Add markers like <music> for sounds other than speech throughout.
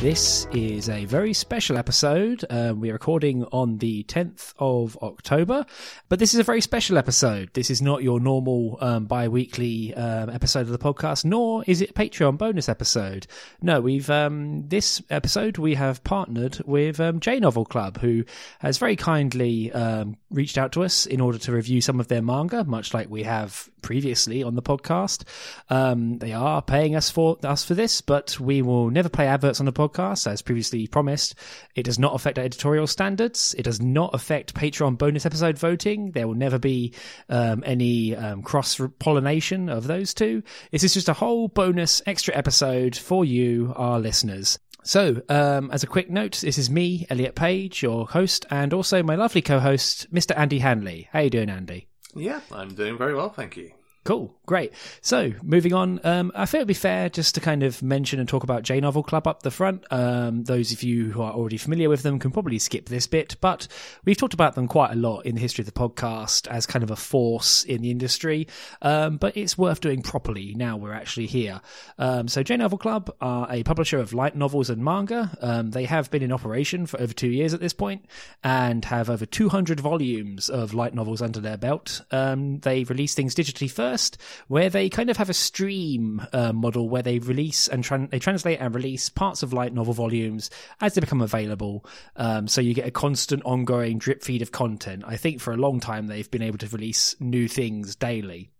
This is a very special episode. Um, we're recording on the 10th of October, but this is a very special episode. This is not your normal um, bi weekly um, episode of the podcast, nor is it a Patreon bonus episode. No, we've um, this episode we have partnered with um, J Novel Club, who has very kindly um, reached out to us in order to review some of their manga, much like we have previously on the podcast. Um, they are paying us for us for this, but we will never play adverts on the podcast as previously promised. It does not affect our editorial standards. It does not affect Patreon bonus episode voting. There will never be um, any um, cross pollination of those two. This is just a whole bonus extra episode for you, our listeners. So, um, as a quick note, this is me, Elliot Page, your host, and also my lovely co-host, Mr. Andy Hanley. How you doing, Andy? Yeah, I'm doing very well, thank you. Cool, great. So, moving on, um, I feel it'd be fair just to kind of mention and talk about J Novel Club up the front. Um, those of you who are already familiar with them can probably skip this bit, but we've talked about them quite a lot in the history of the podcast as kind of a force in the industry. Um, but it's worth doing properly now we're actually here. Um, so, J Novel Club are a publisher of light novels and manga. Um, they have been in operation for over two years at this point and have over 200 volumes of light novels under their belt. Um, they release things digitally first, where they kind of have a stream uh, model where they release and tra- they translate and release parts of light novel volumes as they become available. Um, so you get a constant, ongoing drip feed of content. I think for a long time they've been able to release new things daily.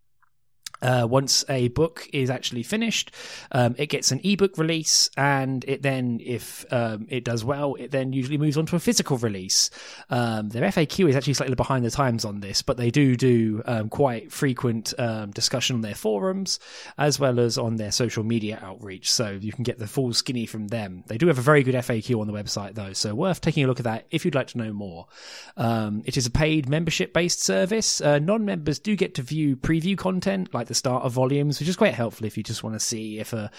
Uh, once a book is actually finished, um, it gets an ebook release, and it then, if um, it does well, it then usually moves on to a physical release. Um, their FAQ is actually slightly behind the times on this, but they do do um, quite frequent um, discussion on their forums as well as on their social media outreach, so you can get the full skinny from them. They do have a very good FAQ on the website, though, so worth taking a look at that if you'd like to know more. Um, it is a paid membership-based service. Uh, non-members do get to view preview content like the start of volumes, which is quite helpful if you just want to see if a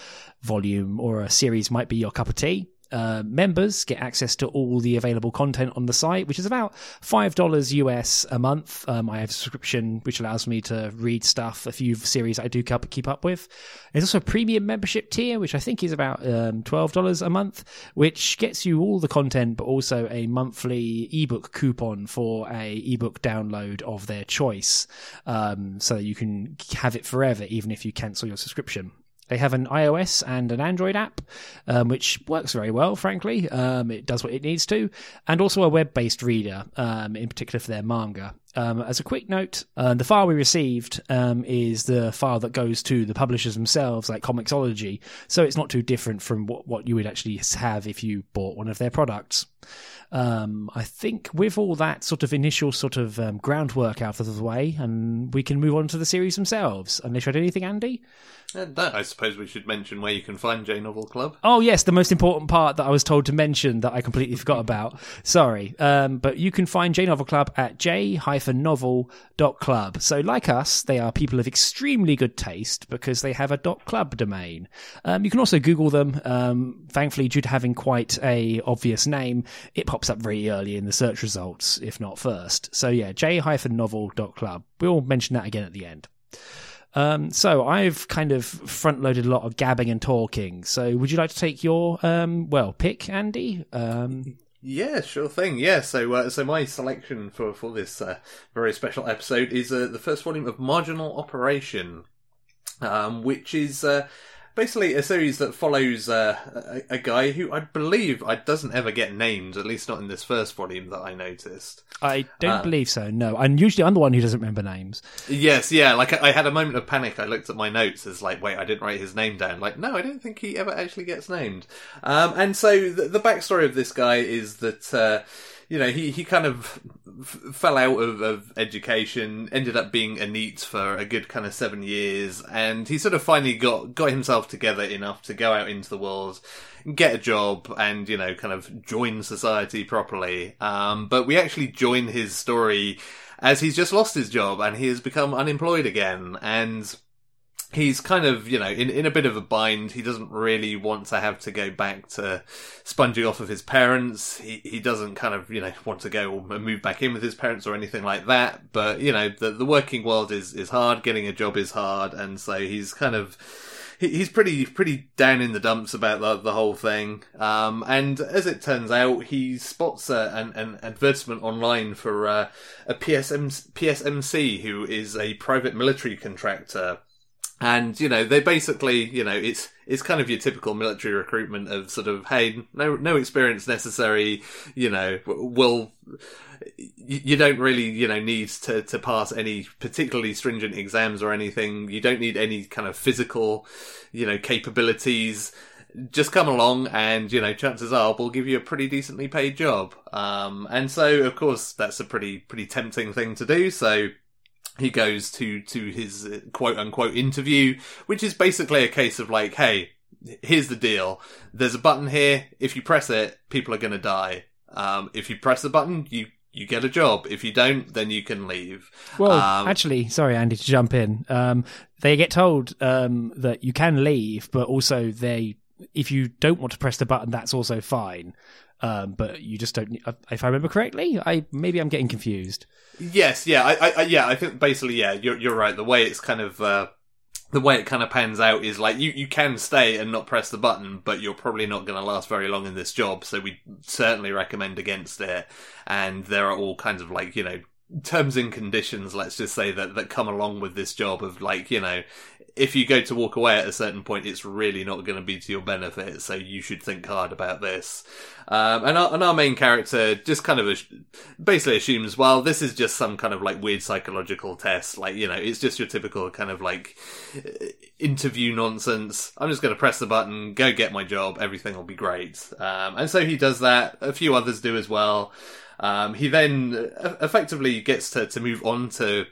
volume or a series might be your cup of tea. Uh, members get access to all the available content on the site, which is about five dollars US a month. Um, I have a subscription which allows me to read stuff, a few series I do keep up with. There's also a premium membership tier, which I think is about um, twelve dollars a month, which gets you all the content, but also a monthly ebook coupon for a ebook download of their choice, um, so that you can have it forever, even if you cancel your subscription. They have an iOS and an Android app, um, which works very well, frankly. Um, it does what it needs to, and also a web based reader, um, in particular for their manga. Um, as a quick note, uh, the file we received um, is the file that goes to the publishers themselves, like Comixology, so it's not too different from what, what you would actually have if you bought one of their products. Um, I think with all that sort of initial sort of groundwork out of the way, and we can move on to the series themselves. Unless you had anything, Andy? Uh, no, I suppose we should mention where you can find J Novel Club. Oh yes, the most important part that I was told to mention that I completely forgot about. Sorry, um, but you can find J Novel Club at j-novel.club. So, like us, they are people of extremely good taste because they have a .club domain. Um, you can also Google them. Um, thankfully, due to having quite a obvious name, it pops up very early in the search results, if not first. So yeah, j-novel.club. We'll mention that again at the end. Um, so I've kind of front loaded a lot of gabbing and talking. So would you like to take your um, well pick, Andy? Um, yeah, sure thing. Yeah, so uh, so my selection for for this uh, very special episode is uh, the first volume of Marginal Operation, um, which is uh, basically a series that follows uh, a, a, guy who I believe I doesn't ever get named, at least not in this first volume that I noticed. I don't uh, believe so. No, and usually I'm the one who doesn't remember names. Yes, yeah. Like I, I had a moment of panic. I looked at my notes as like, wait, I didn't write his name down. Like, no, I don't think he ever actually gets named. Um, and so the, the backstory of this guy is that. Uh, you know, he, he kind of f- fell out of, of education, ended up being a NEET for a good kind of seven years, and he sort of finally got, got himself together enough to go out into the world, get a job, and, you know, kind of join society properly. Um, but we actually join his story as he's just lost his job and he has become unemployed again, and he's kind of you know in, in a bit of a bind. He doesn't really want to have to go back to sponging off of his parents. He he doesn't kind of you know want to go and move back in with his parents or anything like that. But you know the the working world is is hard. Getting a job is hard. And so he's kind of he, he's pretty pretty down in the dumps about the, the whole thing. Um, and as it turns out, he spots uh, an, an advertisement online for uh, a PSM, PSMC, who is a private military contractor. And you know they basically you know it's it's kind of your typical military recruitment of sort of hey no no experience necessary you know we'll you don't really, you know, need to, to pass any particularly stringent exams or anything. You don't need any kind of physical, you know, capabilities. Just come along and, you know, chances are we'll give you a pretty decently paid job. Um, and so, of course, that's a pretty, pretty tempting thing to do. So, he goes to, to his quote unquote interview, which is basically a case of like, hey, here's the deal. There's a button here. If you press it, people are going to die. Um, if you press the button, you you get a job. If you don't, then you can leave. Well, um, actually, sorry, Andy, to jump in. Um, they get told um, that you can leave, but also they, if you don't want to press the button, that's also fine. Um, but you just don't. Uh, if I remember correctly, I maybe I'm getting confused. Yes, yeah, I, I, yeah, I think basically, yeah, you're you're right. The way it's kind of. Uh, the way it kind of pans out is like you, you can stay and not press the button, but you're probably not going to last very long in this job. So we certainly recommend against it. And there are all kinds of like, you know, terms and conditions, let's just say that, that come along with this job of like, you know, if you go to walk away at a certain point, it's really not going to be to your benefit. So you should think hard about this. Um, and, our, and our main character just kind of basically assumes, well, this is just some kind of like weird psychological test. Like, you know, it's just your typical kind of like interview nonsense. I'm just going to press the button, go get my job. Everything will be great. Um, and so he does that. A few others do as well. Um, he then effectively gets to, to move on to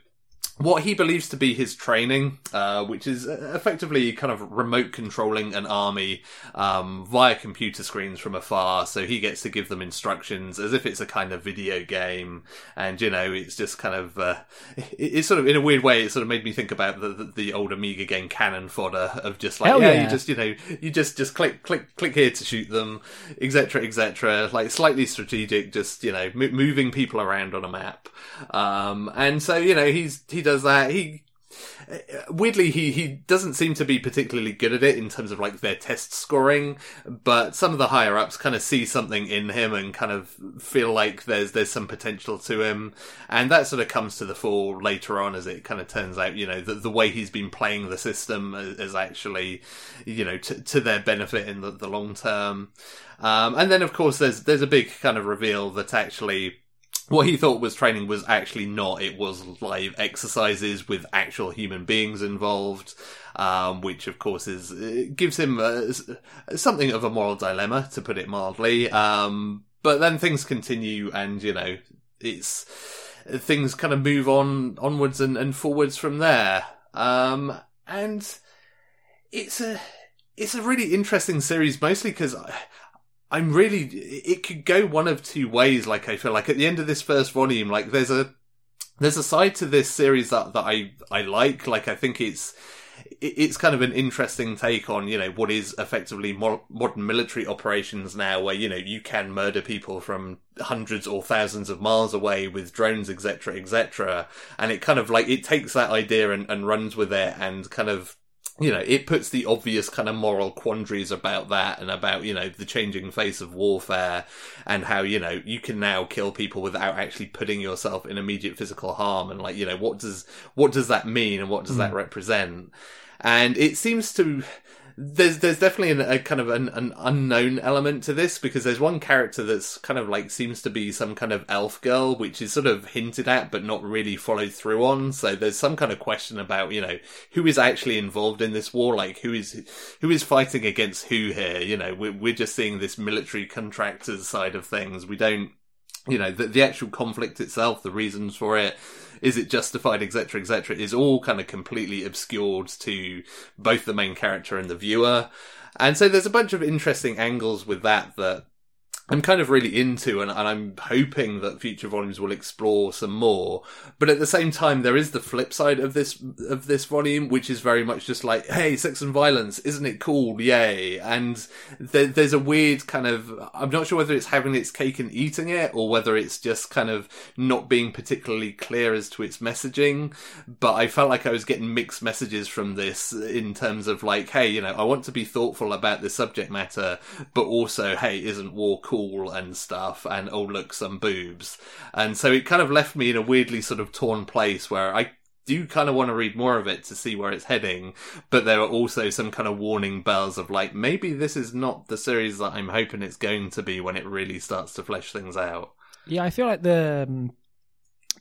what he believes to be his training, uh, which is effectively kind of remote controlling an army um, via computer screens from afar. So he gets to give them instructions as if it's a kind of video game, and you know, it's just kind of uh, it's sort of in a weird way. It sort of made me think about the, the, the old Amiga game Cannon Fodder of just like yeah, yeah, you just you know you just just click click click here to shoot them, etc. etc. Like slightly strategic, just you know m- moving people around on a map, um, and so you know he's he does that. He weirdly he he doesn't seem to be particularly good at it in terms of like their test scoring but some of the higher ups kind of see something in him and kind of feel like there's there's some potential to him and that sort of comes to the fore later on as it kind of turns out you know the, the way he's been playing the system is actually you know to, to their benefit in the, the long term um, and then of course there's there's a big kind of reveal that actually what he thought was training was actually not. It was live exercises with actual human beings involved, um, which of course is gives him a, something of a moral dilemma, to put it mildly. Um, but then things continue, and you know, it's things kind of move on onwards and, and forwards from there. Um, and it's a it's a really interesting series, mostly because I'm really. It could go one of two ways. Like I feel like at the end of this first volume, like there's a there's a side to this series that that I I like. Like I think it's it's kind of an interesting take on you know what is effectively modern military operations now where you know you can murder people from hundreds or thousands of miles away with drones etc etc and it kind of like it takes that idea and, and runs with it and kind of you know, it puts the obvious kind of moral quandaries about that and about, you know, the changing face of warfare and how, you know, you can now kill people without actually putting yourself in immediate physical harm and like, you know, what does, what does that mean and what does mm. that represent? And it seems to, there's there's definitely an, a kind of an, an unknown element to this because there's one character that's kind of like seems to be some kind of elf girl, which is sort of hinted at but not really followed through on. So there's some kind of question about you know who is actually involved in this war, like who is who is fighting against who here. You know, we're we're just seeing this military contractors side of things. We don't you know the, the actual conflict itself the reasons for it is it justified etc etc is all kind of completely obscured to both the main character and the viewer. And so there's a bunch of interesting angles with that that I'm kind of really into, and, and, I'm hoping that future volumes will explore some more. But at the same time, there is the flip side of this of this volume, which is very much just like, "Hey, sex and violence, isn't it cool? Yay!" And there, there's a weird kind of I'm not sure whether it's having its cake and eating it, or whether it's just kind of not being particularly clear as to its messaging. But I felt like I was getting mixed messages from this in terms of like, "Hey, you know, I want to be thoughtful about this subject matter, but also, hey, isn't war cool?" And stuff, and oh look, some boobs. And so it kind of left me in a weirdly sort of torn place where I do kind of want to read more of it to see where it's heading, but there are also some kind of warning bells of like maybe this is not the series that I'm hoping it's going to be when it really starts to flesh things out. Yeah, I feel like the um,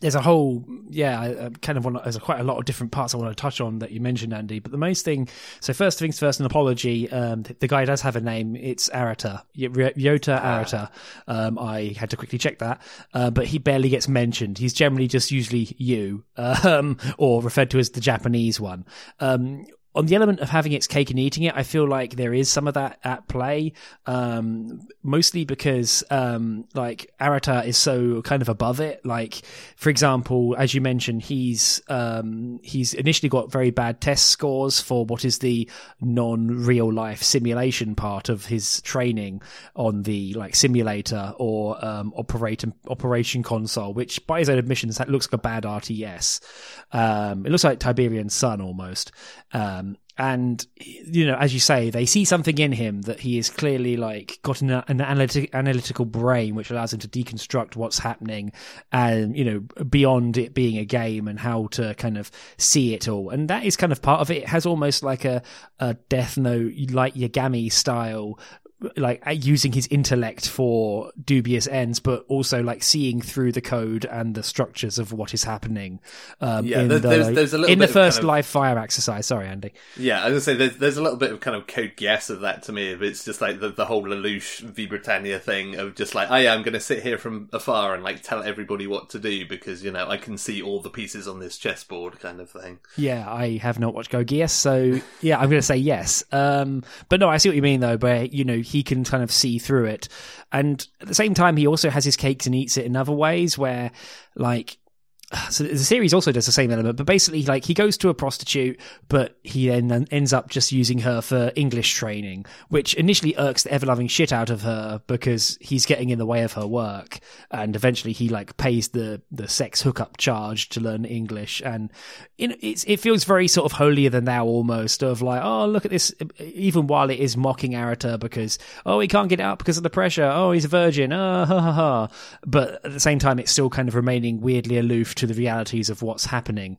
there's a whole yeah I, kind of want there's a, quite a lot of different parts I want to touch on that you mentioned Andy. But the most thing so first things first an apology. Um, the, the, guy does have a name. It's Arata. Yota ah. Arata. Um, I had to quickly check that. Uh, but he barely gets mentioned. He's generally just usually you <laughs> um, or referred to as the Japanese one. Um, on the element of having its cake and eating it, I feel like there is some of that at play. Um, mostly because, um, like Arata is so kind of above it. Like, for example, as you mentioned, he's, um, he's initially got very bad test scores for what is the non-real life simulation part of his training on the like simulator or, um, operation, operation console, which by his own admissions, that looks like a bad RTS. Um, it looks like Tiberian Sun almost. And you know, as you say, they see something in him that he is clearly like got an, an analytic, analytical brain, which allows him to deconstruct what's happening, and you know, beyond it being a game and how to kind of see it all. And that is kind of part of it. It has almost like a, a Death Note, like Yagami style like using his intellect for dubious ends, but also like seeing through the code and the structures of what is happening. Um, yeah, in there's, the, there's, there's a little in the first kind of, live fire exercise. Sorry, Andy. Yeah, I was gonna say there's, there's a little bit of kind of Code Geass of that to me. It's just like the, the whole Lelouch vi Britannia thing of just like, oh yeah, I'm going to sit here from afar and like tell everybody what to do because you know I can see all the pieces on this chessboard kind of thing. Yeah, I have not watched Code Geass, so yeah, I'm going to say yes. Um, but no, I see what you mean though. But you know he can kind of see through it. And at the same time, he also has his cakes and eats it in other ways where, like, <sighs> so the series also does the same element, but basically, like he goes to a prostitute, but he then ends up just using her for English training, which initially irks the ever loving shit out of her because he's getting in the way of her work, and eventually he like pays the the sex hookup charge to learn English, and it's it feels very sort of holier than thou almost of like oh look at this, even while it is mocking Arata because oh he can't get out because of the pressure, oh he's a virgin, ah ha ha ha, but at the same time it's still kind of remaining weirdly aloof to the realities of what's happening.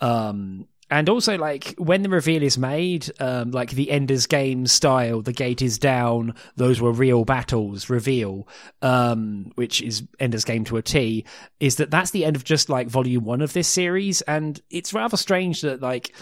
Um, and also, like when the reveal is made, um, like the Ender's Game style, the gate is down. Those were real battles. Reveal, um, which is Ender's Game to a T, is that that's the end of just like volume one of this series, and it's rather strange that like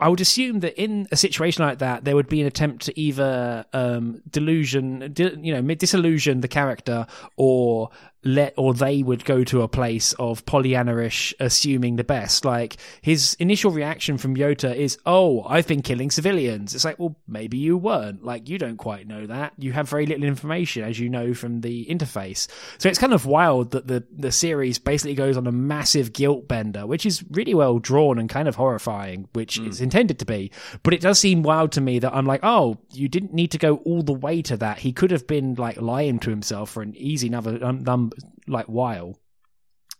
I would assume that in a situation like that, there would be an attempt to either um, delusion, you know, disillusion the character, or let or they would go to a place of Pollyanna-ish assuming the best. Like his initial reaction from Yota is, "Oh, I've been killing civilians." It's like, well, maybe you weren't. Like you don't quite know that. You have very little information, as you know from the interface. So it's kind of wild that the the series basically goes on a massive guilt bender, which is really well drawn and kind of horrifying, which mm. it's intended to be. But it does seem wild to me that I'm like, oh, you didn't need to go all the way to that. He could have been like lying to himself for an easy number. Um, like while.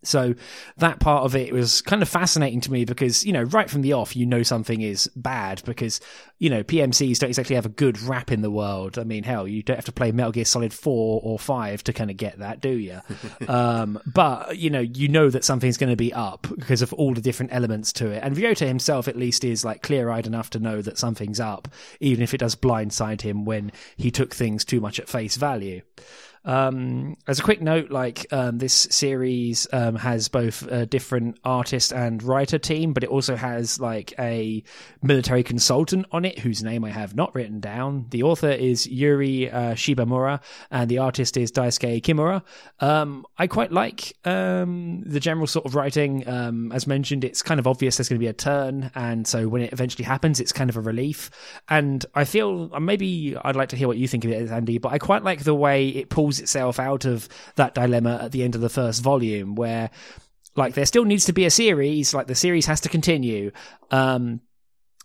So that part of it was kind of fascinating to me because, you know, right from the off, you know something is bad because, you know, PMCs don't exactly have a good rap in the world. I mean, hell, you don't have to play Metal Gear Solid 4 or 5 to kind of get that, do you? <laughs> um, but, you know, you know that something's going to be up because of all the different elements to it. And Ryota himself, at least, is like clear eyed enough to know that something's up, even if it does blindside him when he took things too much at face value. Um, as a quick note, like um, this series um, has both a different artist and writer team, but it also has like a military consultant on it whose name I have not written down. The author is Yuri uh, Shibamura, and the artist is Daisuke Kimura. Um, I quite like um, the general sort of writing. Um, as mentioned, it's kind of obvious there's going to be a turn, and so when it eventually happens, it's kind of a relief. And I feel maybe I'd like to hear what you think of it, Andy, but I quite like the way it pulls itself out of that dilemma at the end of the first volume, where like there still needs to be a series, like the series has to continue. Um,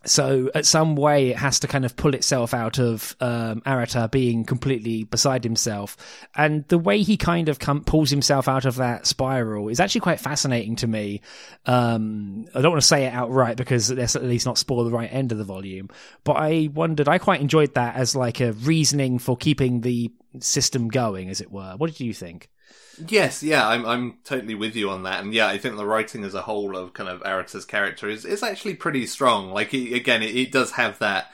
so at some way it has to kind of pull itself out of um, Arata being completely beside himself, and the way he kind of pulls himself out of that spiral is actually quite fascinating to me. Um, I don't want to say it outright because let's at least not spoil the right end of the volume, but I wondered. I quite enjoyed that as like a reasoning for keeping the system going, as it were. What did you think? Yes, yeah, I'm I'm totally with you on that, and yeah, I think the writing as a whole of kind of Arata's character is is actually pretty strong. Like again, it, it does have that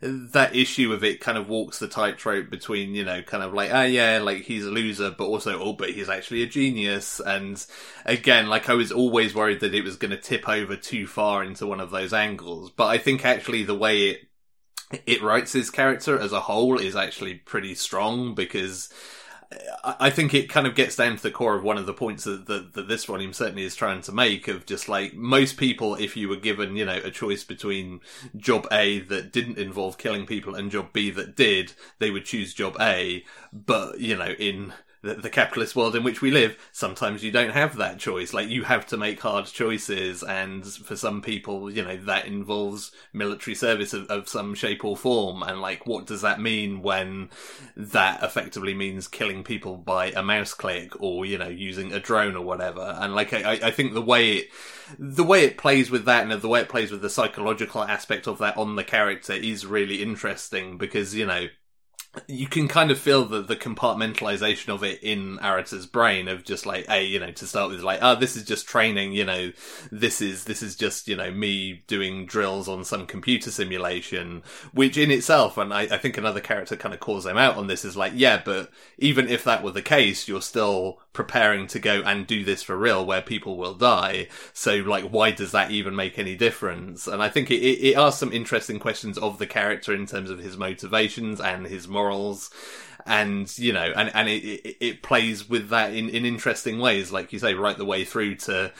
that issue of it kind of walks the tightrope between you know kind of like ah yeah like he's a loser but also oh but he's actually a genius and again like I was always worried that it was going to tip over too far into one of those angles but I think actually the way it it writes his character as a whole is actually pretty strong because I think it kind of gets down to the core of one of the points that, that, that, this volume certainly is trying to make of just like most people, if you were given, you know, a choice between job A that didn't involve killing people and job B that did, they would choose job A. But, you know, in the, the, capitalist world in which we live, sometimes you don't have that choice. Like you have to make hard choices, and for some people, you know, that involves military service of, of some shape or form. And like, what does that mean when that effectively means killing people by a mouse click or you know using a drone or whatever? And like, I, I think the way it the way it plays with that and the way it plays with the psychological aspect of that on the character is really interesting because you know you can kind of feel the, the compartmentalization of it in Arata's brain of just like, hey, you know, to start with, like, oh, this is just training, you know, this is, this is just, you know, me doing drills on some computer simulation, which in itself, and I, I think another character kind of calls them out on this is like, yeah, but even if that were the case, you're still preparing to go and do this for real where people will die. So like, why does that even make any difference? And I think it, it, it asks some interesting questions of the character in terms of his motivations and his morals and you know and and it, it, plays with that in in interesting ways like you say right the way through to,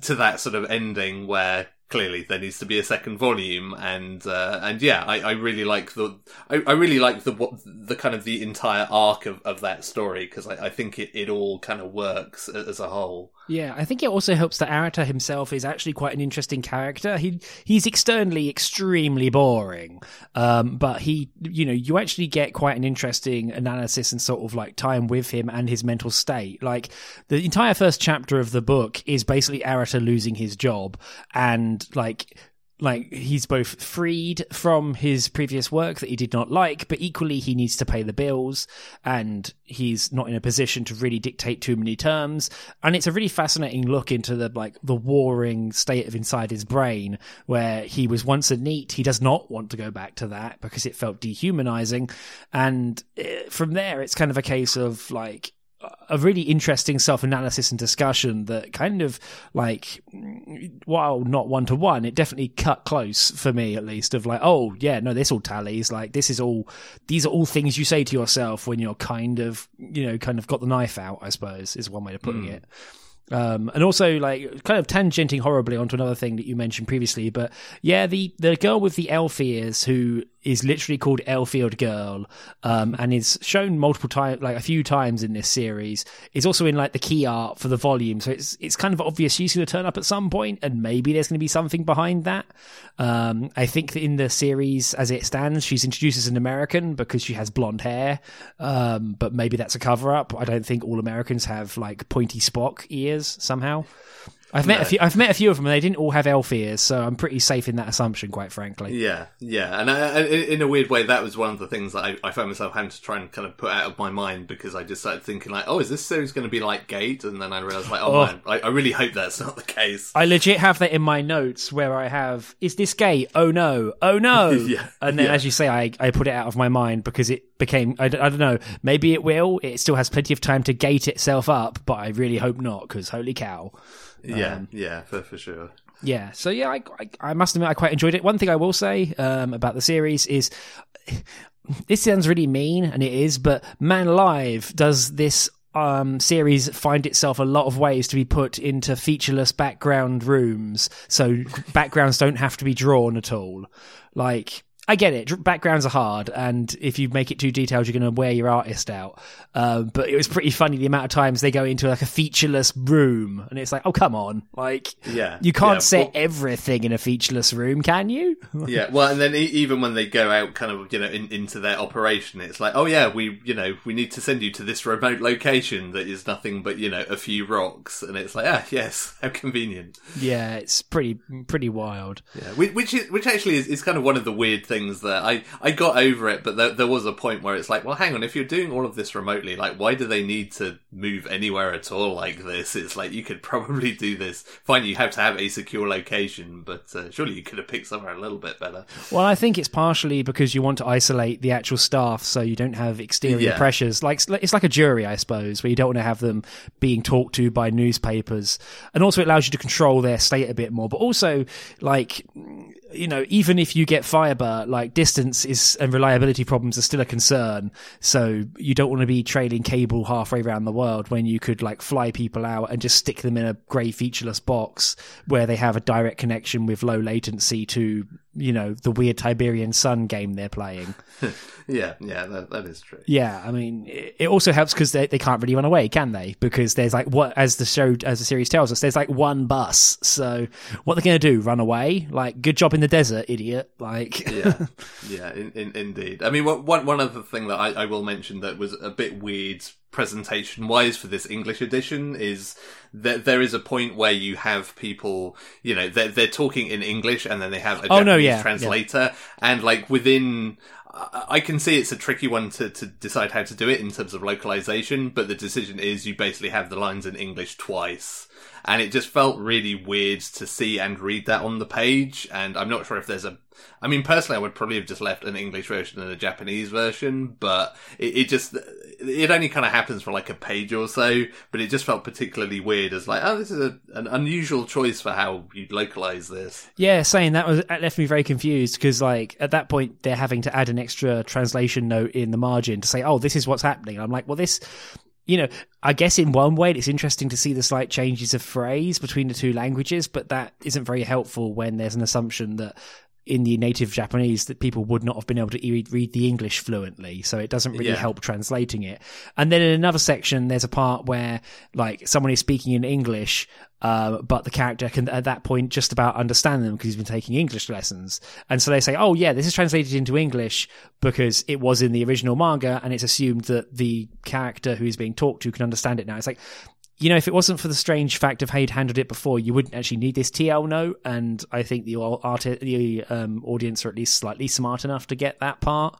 to that sort of ending where clearly there needs to be a second volume and uh, and yeah I, I really like the I, I really like the what the kind of the entire arc of, of that story because I, I think it, it all kind of works as a whole yeah I think it also helps that Arata himself is actually quite an interesting character. He he's externally extremely boring um, but he you know you actually get quite an interesting analysis and sort of like time with him and his mental state. Like the entire first chapter of the book is basically Arata losing his job and like like he's both freed from his previous work that he did not like but equally he needs to pay the bills and he's not in a position to really dictate too many terms. And it's a really fascinating look into the like the warring state of inside his brain where he was once a NEET he does not want to go back to that because it felt dehumanizing. And eh, from there it's kind of a case of like a really interesting self analysis and discussion that kind of like, while not one to one, it definitely cut close for me at least. Of like, oh yeah, no, this all tallies. Like this is all, these are all things you say to yourself when you're kind of, you know, kind of got the knife out. I suppose is one way of putting mm. it. Um, and also like kind of tangenting horribly onto another thing that you mentioned previously, but yeah, the the girl with the elf ears who is literally called Elfield Girl, um, and is shown multiple times, like a few times in this series. Is also in like the key art for the volume, so it's it's kind of obvious she's going to turn up at some point, and maybe there's going to be something behind that. Um, I think that in the series as it stands, she's introduced as an American because she has blonde hair, um, but maybe that's a cover up. I don't think all Americans have like pointy Spock ears somehow. I've met no. a few. I've met a few of them, and they didn't all have elf ears, so I'm pretty safe in that assumption, quite frankly. Yeah, yeah, and I, in a weird way, that was one of the things that I, I, found myself having to try and kind of put out of my mind because I just started thinking like, oh, is this series going to be like Gate? And then I realized like, oh, oh. man, I, I, really hope that's not the case. I legit have that in my notes where I have, is this Gate? Oh no, oh no, <laughs> yeah, and then yeah. as you say, I I put it out of my mind because it became I, I don't know, maybe it will. It still has plenty of time to gate itself up, but I really hope not because holy cow. Yeah, um, yeah, for, for sure. Yeah, so yeah, I, I, I, must admit I quite enjoyed it. One thing I will say um, about the series is <sighs> this sounds really mean, and it is, but Man Live does this um, series find itself a lot of ways to be put into featureless background rooms, so <laughs> backgrounds don't have to be drawn at all. Like I get it. Backgrounds are hard, and if you make it too detailed, you're going to wear your artist out. Um, but it was pretty funny the amount of times they go into like a featureless room, and it's like, oh come on, like Yeah, you can't yeah, set well- everything in a featureless room, can you? <laughs> yeah, well, and then even when they go out, kind of, you know, in, into their operation, it's like, oh yeah, we, you know, we need to send you to this remote location that is nothing but, you know, a few rocks, and it's like, ah, yes, <laughs> how convenient. yeah, it's pretty pretty wild. Yeah, which which, is, which actually is, is kind of one of the weird things that I I got over it, but there, there was a point where it's like, well, hang on, if you're doing all of this remotely, like, why do they need to move anywhere at all like this? <laughs> It's like you could probably do this. Fine, you have to have a secure location, but uh, surely you could have picked somewhere a little bit better. Well, I think it's partially because you want to isolate the actual staff so you don't have exterior Yeah. pressures. Like it's like a jury, I suppose, where you don't want to have them being talked to by newspapers, and also it allows you to control their state a bit more. But also, like you know, even if you get like distance is and reliability problems are still a concern. So you don't want to be trailing cable halfway around the world when you could like fly people out and just stick them in a grey featureless box where they have a direct connection with low latency to you know the weird Tiberian Sun game they're playing. <laughs> Yeah, yeah, that, that is true. Yeah, I mean, it also helps because they, they can't really run away, can they? Because there's like what as the show as the series tells us, there's like one bus. So what they're going to do? Run away? Like good job in the desert, idiot! Like yeah, <laughs> yeah, in, in, indeed. I mean, one one other thing that I, I will mention that was a bit weird presentation wise for this English edition is that there is a point where you have people, you know, they're they're talking in English and then they have a Oh, Japanese no, yeah, translator, and like within. I can see it's a tricky one to, to decide how to do it in terms of localization, but the decision is you basically have the lines in English twice. And it just felt really weird to see and read that on the page. And I'm not sure if there's a. I mean, personally, I would probably have just left an English version and a Japanese version, but it, it just. It only kind of happens for like a page or so, but it just felt particularly weird as like, oh, this is a, an unusual choice for how you'd localize this. Yeah, saying that was that left me very confused because, like, at that point they're having to add an extra translation note in the margin to say, "Oh, this is what's happening." I'm like, well, this, you know, I guess in one way it's interesting to see the slight changes of phrase between the two languages, but that isn't very helpful when there's an assumption that in the native Japanese that people would not have been able to e- read the English fluently, so it doesn't really Yeah. help translating it. And then in another section, there's a part where like someone is speaking in English, uh, but the character can at that point just about understand them because he's been taking English lessons, and so they say, "Oh yeah, this is translated into English because it was in the original manga, and it's assumed that the character who is being talked to can understand it now." It's like. You know, if it wasn't for the strange fact of how you'd handled it before, you wouldn't actually need this TL note. And I think the art, the um, audience are at least slightly smart enough to get that part.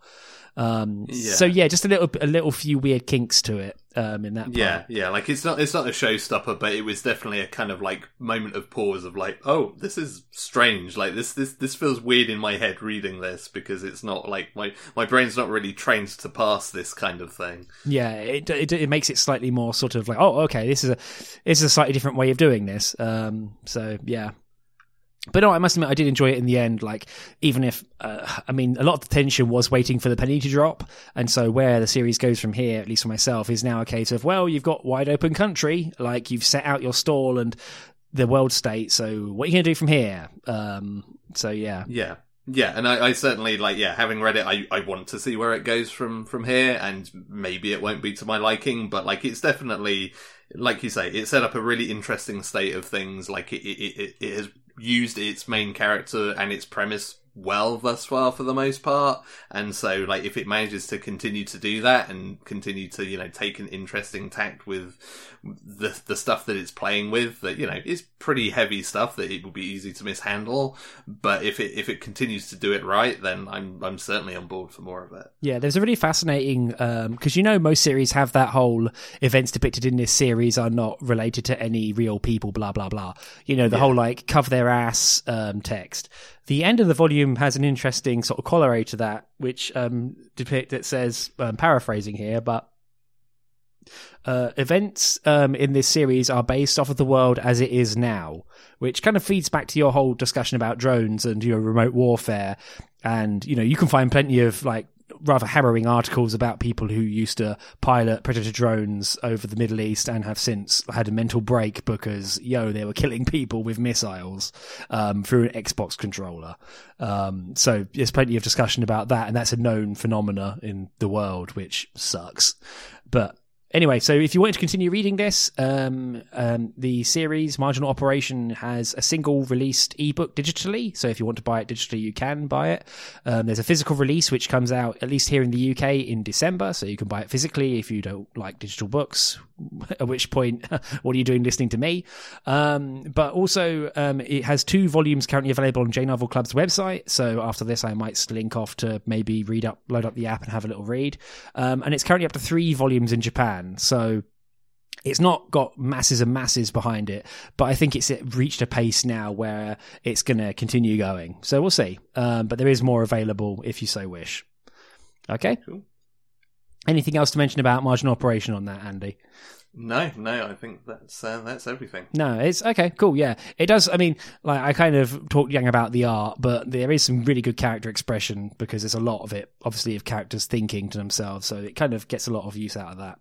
Um, Yeah. So yeah, just a little, a little few weird kinks to it um, in that. Part. Yeah, yeah, like it's not it's not a showstopper, but it was definitely a kind of like moment of pause of like, oh, this is strange. Like this this this feels weird in my head reading this because it's not like my my brain's not really trained to pass this kind of thing. Yeah, it, it it makes it slightly more sort of like, oh, okay, this is a this is a slightly different way of doing this. Um, so yeah. But no, I must admit, I did enjoy it in the end. Like, even if, uh, I mean, a lot of the tension was waiting for the penny to drop. And so, where the series goes from here, at least for myself, is now a case of, well, you've got wide open country. Like, you've set out your stall and the world state. So, what are you going to do from here? Um, so, yeah. Yeah. Yeah, and I, I certainly like yeah, having read it, I, I want to see where it goes from from here, and maybe it won't be to my liking, but like it's definitely like you say, it set up a really interesting state of things. Like it it, it, it has used its main character and its premise well thus far for the most part, and so like if it manages to continue to do that and continue to you know take an interesting tact with the the stuff that it's playing with, that you know is pretty heavy stuff that it will be easy to mishandle, but if it if it continues to do it right, then I'm I'm certainly on board for more of it. Yeah, there's a really fascinating because you know most series have that whole events depicted in this series are not related to any real people, blah blah blah. You know the whole like cover their ass um, text. The end of the volume has an interesting sort of corollary to that, which um, depict it says um, paraphrasing here, but uh, events um, in this series are based off of the world as it is now, which kind of feeds back to your whole discussion about drones and you know remote warfare. And you know you can find plenty of like rather harrowing articles about people who used to pilot predator drones over the Middle East and have since had a mental break because yo they were killing people with missiles um, through an Xbox controller. Um, so there's plenty of discussion about that, and that's a known phenomena in the world, which sucks. But Anyway, so if you wanted to continue reading this, um, um, the series Marginal Operation has a single released ebook digitally. So if you want to buy it digitally, you can buy it. Um, there's a physical release which comes out at least here in the UK in December, so you can buy it physically if you don't like digital books. <laughs> At which point, <laughs> what are you doing listening to me? Um, but also, um, it has two volumes currently available on J Novel Club's website. So after this, I might link off to maybe read up, load up the app, and have a little read. Um, and it's currently up to three volumes in Japan. So it's not got masses and masses behind it, but I think it's reached a pace now where it's going to continue going. So we'll see. Um, but there is more available if you so wish. Okay. Cool. Anything else to mention about marginal operation on that, Andy? No, no, I think that's uh, that's everything. No, it's okay, cool, yeah. It does. I mean, like I kind of talked young about the art, but there is some really good character expression because there's a lot of it, obviously, of characters thinking to themselves. So it kind of gets a lot of use out of that.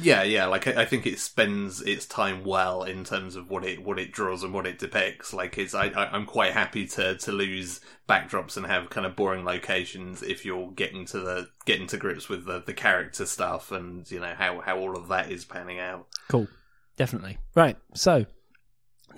Yeah, yeah. Like I, I, think it spends its time well in terms of what it what it draws and what it depicts. Like it's I, I am quite happy to to lose backdrops and have kind of boring locations if you're getting to the getting to grips with the the character stuff and you know how how all of that is panning out. Cool, definitely right. So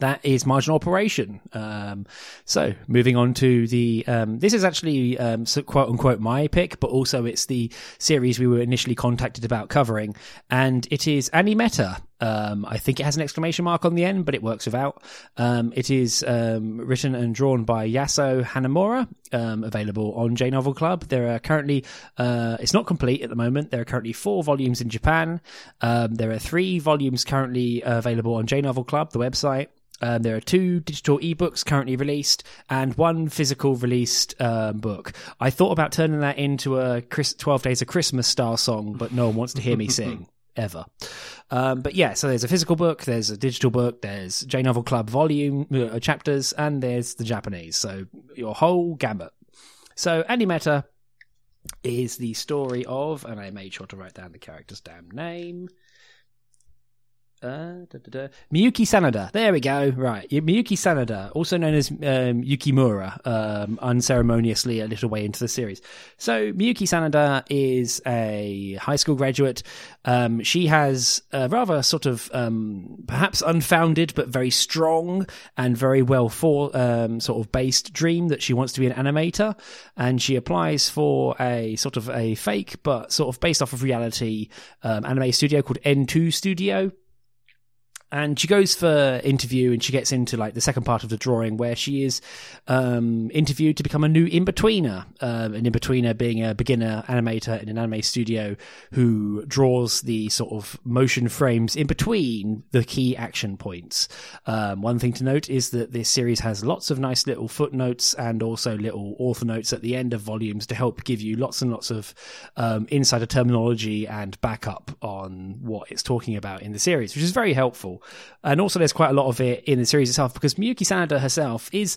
that is marginal operation. Um, so moving on to the, um, this is actually um, so quote unquote my pick, but also it's the series we were initially contacted about covering, and it is Animeta. Um, I think it has an exclamation mark on the end, but it works without. Um, it is um, written and drawn by Yasuo Hanamura, available on J Novel Club. There are currently, uh, it's not complete at the moment. There are currently four volumes in Japan. there are three volumes currently available on J Novel Club, the website. Um, there are two digital ebooks currently released and one physical released um, book. I thought about turning that into a Chris- 12 Days of Christmas style song, but no one wants to hear me <laughs> sing. Ever, um, but yeah. So there's a physical book, there's a digital book, there's J Novel Club volume uh, chapters, and there's the Japanese. So your whole gamut. So Animeta is the story of, and I made sure to write down the character's damn name. Uh, da, da, da. Miyuki Sanada. There we go. Right. Miyuki Sanada, also known as um, Yukimura, um, unceremoniously a little way into the series. So, Miyuki Sanada is a high school graduate. Um, she has a rather sort of um, perhaps unfounded, but very strong and very well for um, sort of based dream that she wants to be an animator. And she applies for a sort of a fake, but sort of based off of reality um, anime studio called N2 Studio and she goes for interview and she gets into like the second part of the drawing where she is um, interviewed to become a new in-betweener um, an in-betweener being a beginner animator in an anime studio who draws the sort of motion frames in between the key action points. Um, one thing to note is that this series has lots of nice little footnotes and also little author notes at the end of volumes to help give you lots and lots of um, insider terminology and backup on what it's talking about in the series which is very helpful and also, there's quite a lot of it in the series itself because Miyuki Sanada herself is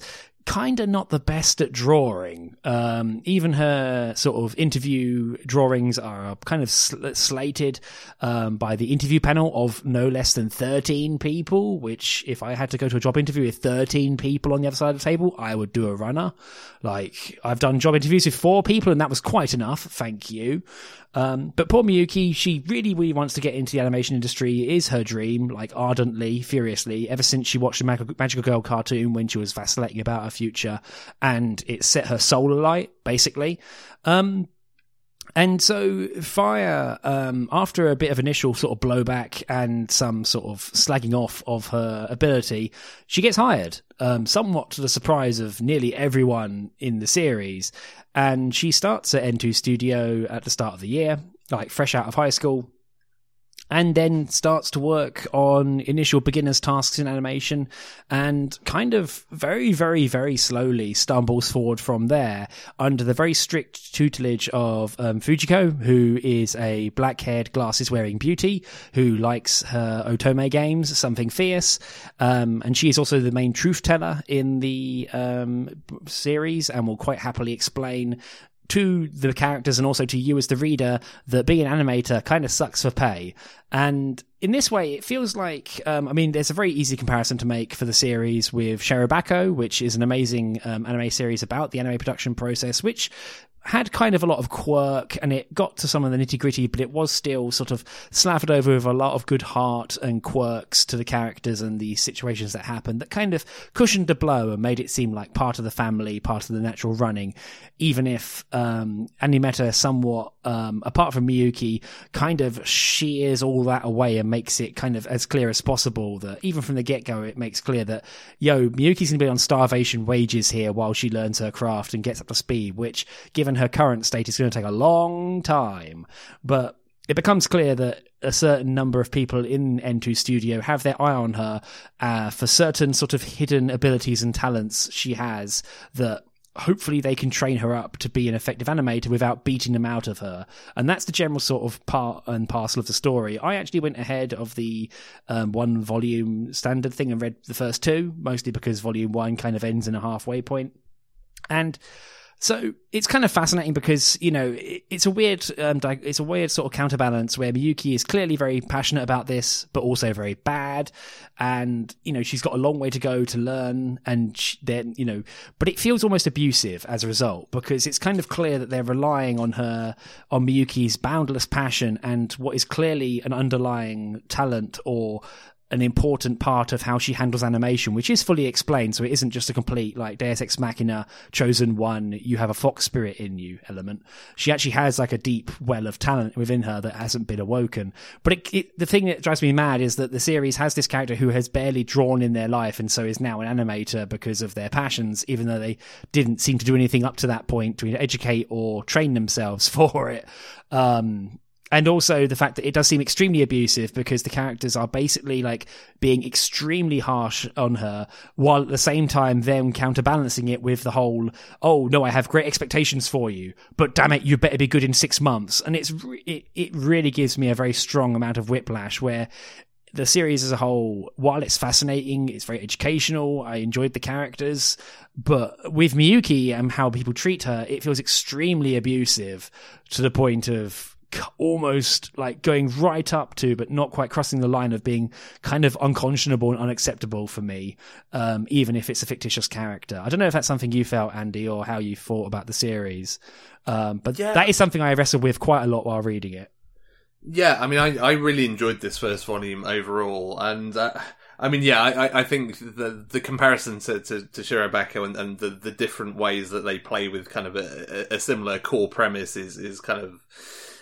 kind of not the best at drawing. Um, even her sort of interview drawings are kind of sl- slated um, by the interview panel of no less than 13 people, which if I had to go to a job interview with 13 people on the other side of the table, I would do a runner. Like, I've done job interviews with four people and that was quite enough. Thank you. Um, but poor Miyuki, she really, really wants to get into the animation industry. It is her dream, like ardently, furiously, ever since she watched the Mag- Magical Girl cartoon when she was vacillating about her future, and it set her soul alight, basically. Um, and so Fire, um, after a bit of initial sort of blowback and some sort of slagging off of her ability, she gets hired, um, somewhat to the surprise of nearly everyone in the series. And she starts at N2 Studio at the start of the year, like fresh out of high school and then starts to work on initial beginner's tasks in animation and kind of very, very, very slowly stumbles forward from there under the very strict tutelage of um, Fujiko, who is a black haired, glasses wearing beauty who likes her Otome games, something fierce. Um, and she is also the main truth teller in the um, series and will quite happily explain to the characters and also to you as the reader that being an animator kind of sucks for pay. And in this way, it feels like, um, I mean, there's a very easy comparison to make for the series with Shirobako, which is an amazing um, anime series about the anime production process, which had kind of a lot of quirk and it got to some of the nitty gritty, but it was still sort of slathered over with a lot of good heart and quirks to the characters and the situations that happened that kind of cushioned the blow and made it seem like part of the family, part of the natural running, even if um, Animeta somewhat, um, apart from Miyuki, kind of shears all that away and makes it kind of as clear as possible that even from the get go, it makes clear that, yo, Miyuki's going to be on starvation wages here while she learns her craft and gets up to speed, which, given her current state is going to take a long time. But it becomes clear that a certain number of people in N2 Studio have their eye on her uh, for certain sort of hidden abilities and talents she has that hopefully they can train her up to be an effective animator without beating them out of her. And that's the general sort of part and parcel of the story. I actually went ahead of the um, one volume standard thing and read the first two, mostly because volume one kind of ends in a halfway point. And so it's kind of fascinating because you know it's a weird, um, it's a weird sort of counterbalance where Miyuki is clearly very passionate about this, but also very bad, and you know she's got a long way to go to learn, and then you know, but it feels almost abusive as a result because it's kind of clear that they're relying on her, on Miyuki's boundless passion and what is clearly an underlying talent or an important part of how she handles animation, which is fully explained. So it isn't just a complete like Deus Ex Machina chosen one. You have a fox spirit in you element. She actually has like a deep well of talent within her that hasn't been awoken. But it, it, the thing that drives me mad is that the series has this character who has barely drawn in their life and so is now an animator because of their passions, even though they didn't seem to do anything up to that point to educate or train themselves <laughs> for it. Um, and also the fact that it does seem extremely abusive because the characters are basically like being extremely harsh on her while at the same time them counterbalancing it with the whole oh no i have great expectations for you but damn it you better be good in 6 months and it's it, it really gives me a very strong amount of whiplash where the series as a whole, while it's fascinating, it's very educational. I enjoyed the characters, but with Miyuki and how people treat her, it feels extremely abusive to the point of almost like going right up to, but not quite crossing the line of being kind of unconscionable and unacceptable for me, um, even if it's a fictitious character. I don't know if that's something you felt, Andy, or how you thought about the series, um, but yeah. that is something I wrestled with quite a lot while reading it. Yeah, I mean, I, I really enjoyed this first volume overall, and uh, I mean, yeah, I, I think the the comparison to to, to Shirobako and, and the the different ways that they play with kind of a, a similar core premise is is kind of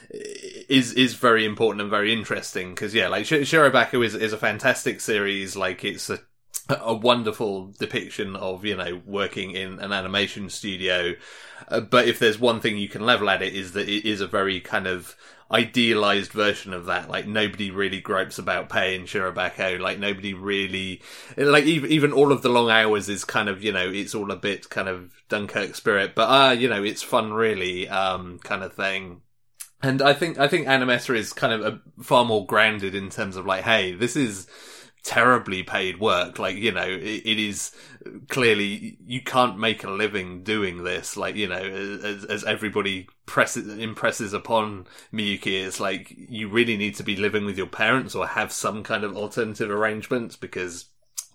is is very important and very interesting because yeah, like Sh- Shirobako is is a fantastic series. Like it's a a wonderful depiction of you know working in an animation studio. Uh, but if there's one thing you can level at it is that it is a very kind of idealized version of that. Like nobody really gripes about pay in Shirobako. Like nobody really, like even even all of the long hours is kind of you know it's all a bit kind of Dunkirk spirit, but ah uh, you know it's fun really um kind of thing and I think I think Animeta is kind of a, far more grounded in terms of like, hey, this is terribly paid work. Like you know, it, it is clearly you can't make a living doing this. Like you know, as, as everybody presses impresses upon Miyuki, it's like you really need to be living with your parents or have some kind of alternative arrangements because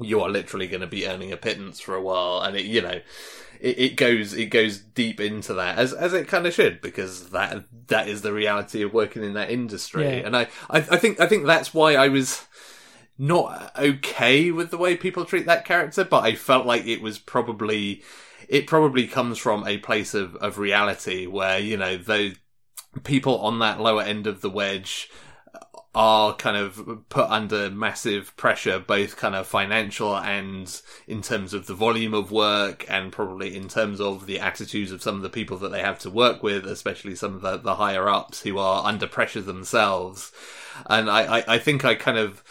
you are literally going to be earning a pittance for a while, and it you know it, it goes it goes deep into that as as it kind of should because that that is the reality of working in that industry. Yeah. And I, I I think I think that's why I was not okay with the way people treat that character, but I felt like it was probably it probably comes from a place of, of reality where, you know, the people on that lower end of the wedge are kind of put under massive pressure, both kind of financial and in terms of the volume of work, and probably in terms of the attitudes of some of the people that they have to work with, especially some of the, the higher ups who are under pressure themselves. And I, I, I think I kind of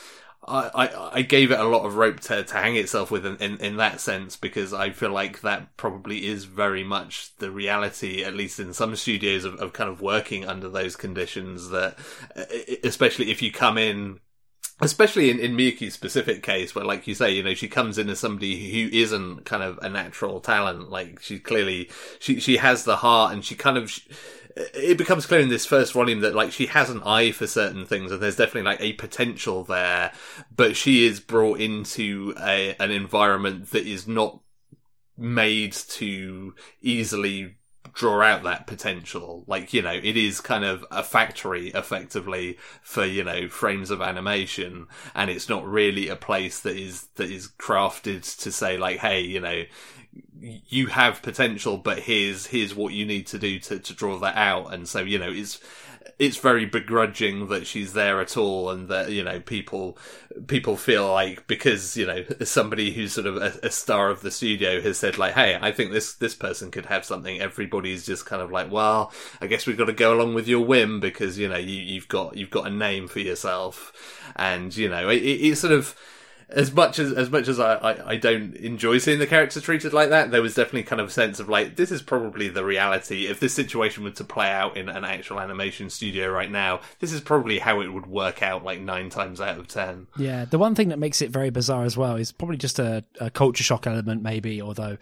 I, I, gave it a lot of rope to, to hang itself with in, in, in, that sense because I feel like that probably is very much the reality, at least in some studios, of, of kind of working under those conditions. That, especially if you come in especially in, in Miyuki's specific case, where, like you say, you know, she comes in as somebody who isn't kind of a natural talent. Like she clearly, she she has the heart, and she kind of. It becomes clear in this first volume that like she has an eye for certain things and there's definitely like a potential there but she is brought into a an environment that is not made to easily draw out that potential. Like, you know, it is kind of a factory effectively for, you know, frames of animation and it's not really a place that is, that is crafted to say like, hey, you know, you have potential, but here's, here's what you need to do to, to draw that out. And so, you know, it's, it's very begrudging that she's there at all, and that you know people people feel like because you know somebody who's sort of a, a, star of the studio has said like, hey, I think this this person could have something. Everybody's just kind of like, well, I guess we've got to go along with your whim because you know you, you've got you've got a name for yourself, and you know it, it, sort of as much as as much as I, I, I, don't enjoy seeing the character treated like that, there was definitely kind of a sense of like this is probably the reality. If this situation were to play out in an actual animation studio right now, this is probably how it would work out like nine times out of ten. Yeah, the one thing that makes it very bizarre as well is probably just a, a culture shock element, maybe. Although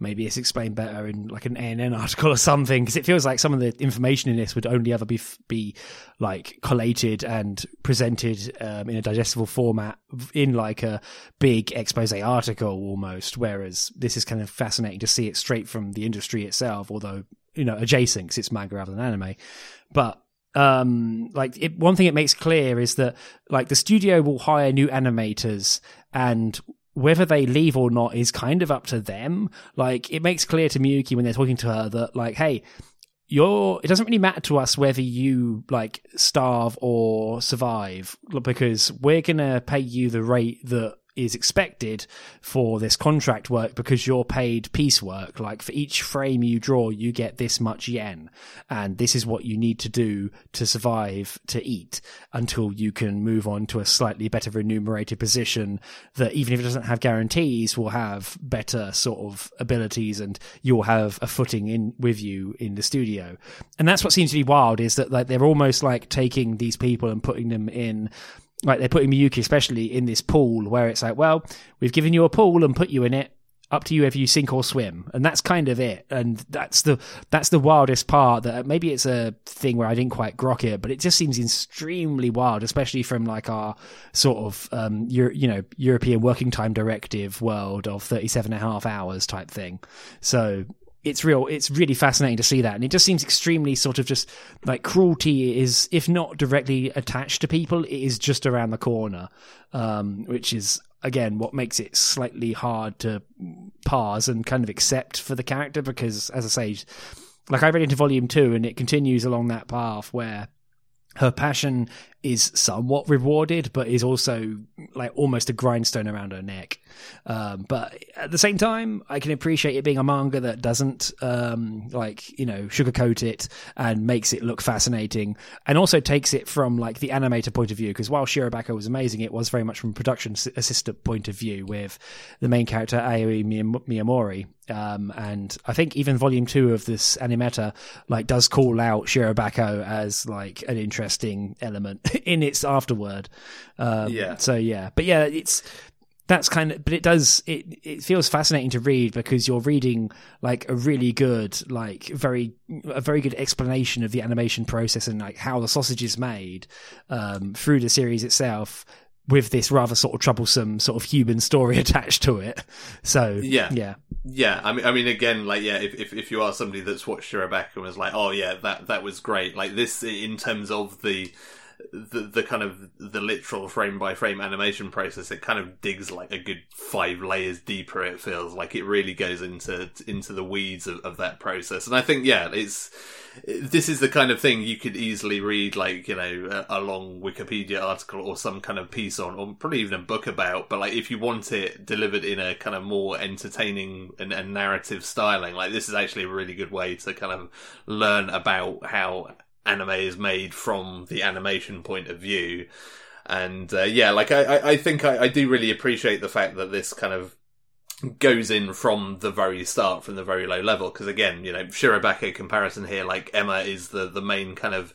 maybe it's explained better in like an ANN article or something, because it feels like some of the information in this would only ever be be like collated and presented um, in a digestible format in like a big expose article almost. Whereas this is kind of fascinating to see it straight from the industry itself, although you know adjacent because it's manga rather than anime. But um like it, one thing it makes clear is that like the studio will hire new animators and whether they leave or not is kind of up to them like it makes clear to Miyuki when they're talking to her that like hey you're it doesn't really matter to us whether you like starve or survive because we're gonna pay you the rate that is expected for this contract work because you're paid piecework. Like for each frame you draw, you get this much yen. And this is what you need to do to survive, to eat until you can move on to a slightly better remunerated position that even if it doesn't have guarantees will have better sort of abilities and you'll have a footing in with you in the studio. And that's what seems to be wild is that like they're almost like taking these people and putting them in like they're putting Miyuki especially in this pool where it's like, well, we've given you a pool and put you in it. Up to you if you sink or swim, and that's kind of it. And that's the that's the wildest part. That maybe it's a thing where I didn't quite grok it, but it just seems extremely wild, especially from like our sort of um, Euro, you know European Working Time Directive world of 37 and a half hours type thing. So it's real it's really fascinating to see that. And it just seems extremely sort of just like cruelty is if not directly attached to people it is just around the corner um, which is again what makes it slightly hard to parse and kind of accept for the character because as i say like i read into volume 2 and it continues along that path where her passion is somewhat rewarded, but is also like almost a grindstone around her neck. Um, but at the same time, I can appreciate it being a manga that doesn't um, like you know sugarcoat it and makes it look fascinating, and also takes it from like the animator point of view. Because while Shirobako was amazing, it was very much from production assistant point of view with the main character Aoi Miyamori. Um, and I think even volume two of this animeta like does call out Shirobako as like an interesting element <laughs> <laughs> in its afterword. Um, yeah. So yeah, but yeah, it's that's kind of but it does it it feels fascinating to read because you're reading like a really good like very a very good explanation of the animation process and like how the sausage is made um, through the series itself with this rather sort of troublesome sort of human story <laughs> attached to it. So yeah. yeah. Yeah. I mean i mean again like yeah if, if, if you are somebody that's watched rebecca and was like oh yeah that that was great. Like this in terms of the the the kind of the literal frame by frame animation process, it kind of digs like a good five layers deeper. It feels like it really goes into into the weeds of, of that process, and I think yeah, it's this is the kind of thing you could easily read like you know a, a, long wikipedia article or some kind of piece on or probably even a book about but like if you want it delivered in a kind of more entertaining and, and narrative styling like this is actually a really good way to kind of learn about how anime is made from the animation point of view. And uh, yeah, like I, I think I, I, do really appreciate the fact that this kind of goes in from the very start, from the very low level. Because again, you know, Shirobako comparison here, like Ema is the the main kind of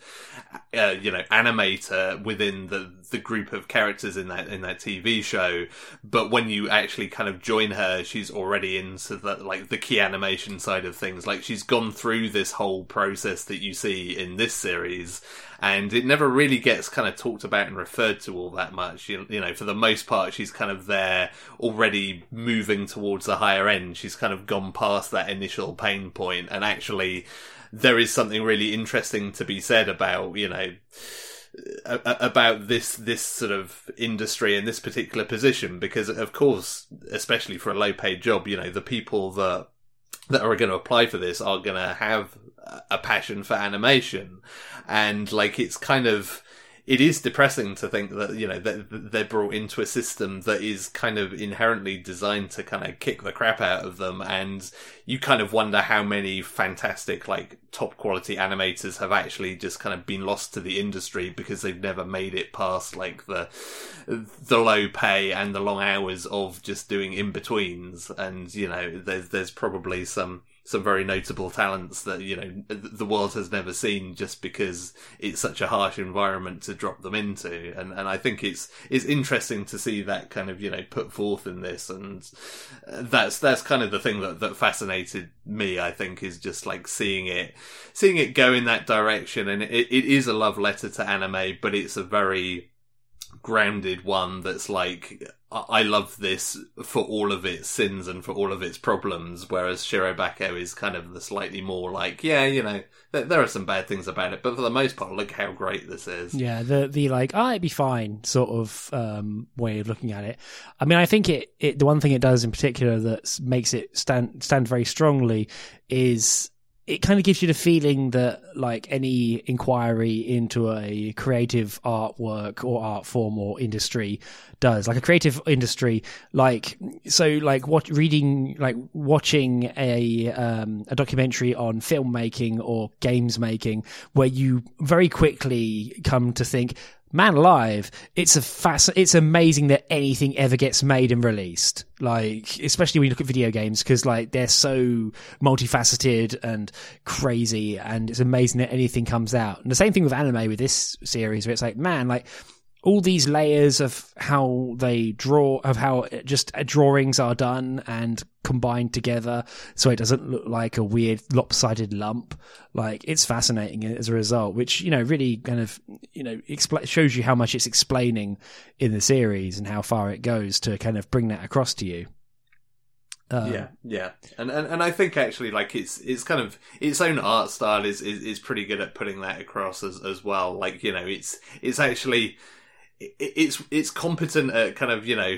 uh, you know animator within the the group of characters in that in that TV show. But when you actually kind of join her, she's already into the like the key animation side of things. Like she's gone through this whole process that you see in this series and it never really gets kind of talked about and referred to all that much. You, you, know, for the most part, she's kind of there already moving towards the higher end. She's kind of gone past that initial pain point, and actually, there is something really interesting to be said about you know about this this sort of industry and this particular position because of course especially for a low paid job you know the people that that are going to apply for this are going to have a passion for animation and like it's kind of it is depressing to think that you know that they're brought into a system that is kind of inherently designed to kind of kick the crap out of them and you kind of wonder how many fantastic like top quality animators have actually just kind of been lost to the industry because they've never made it past like the the low pay and the long hours of just doing in betweens and you know there's there's probably some some very notable talents that you know the world has never seen just because it's such a harsh environment to drop them into. And and I think it's it's interesting to see that kind of you know put forth in this. And uh, that's that's kind of the thing that that fascinated me I think is just like seeing it seeing it go in that direction. And it, it is a love letter to anime but it's a very grounded one that's like I love this for all of its sins and for all of its problems, whereas Shirobako is kind of the slightly more like, yeah, you know, there, there, are some bad things about it, but for the most part, look how great this is. Yeah, the the like, oh, it'd be fine sort of um, way of looking at it. I mean, I think it, it the one thing it does in particular that makes it stand stand very strongly is it kind of gives you the feeling that like any inquiry into a creative artwork or art form or industry does. Like a creative industry like so like what reading like watching a um, a documentary on filmmaking or games making where you very quickly come to think man alive it's a fasc- it's amazing that anything ever gets made and released. Like especially when you look at video games because like they're so multifaceted and crazy and it's amazing that anything comes out. And the same thing with anime with this series where it's like man like all these layers of how they draw, of how just drawings are done and combined together, so it doesn't look like a weird lopsided lump. Like it's fascinating as a result, which you know really kind of you know expl- shows you how much it's explaining in the series and how far it goes to kind of bring that across to you. Um, yeah, yeah, and, and and I think actually like it's it's kind of its own art style is, is is pretty good at putting that across as as well. Like you know, it's it's actually it's it's competent at kind of you know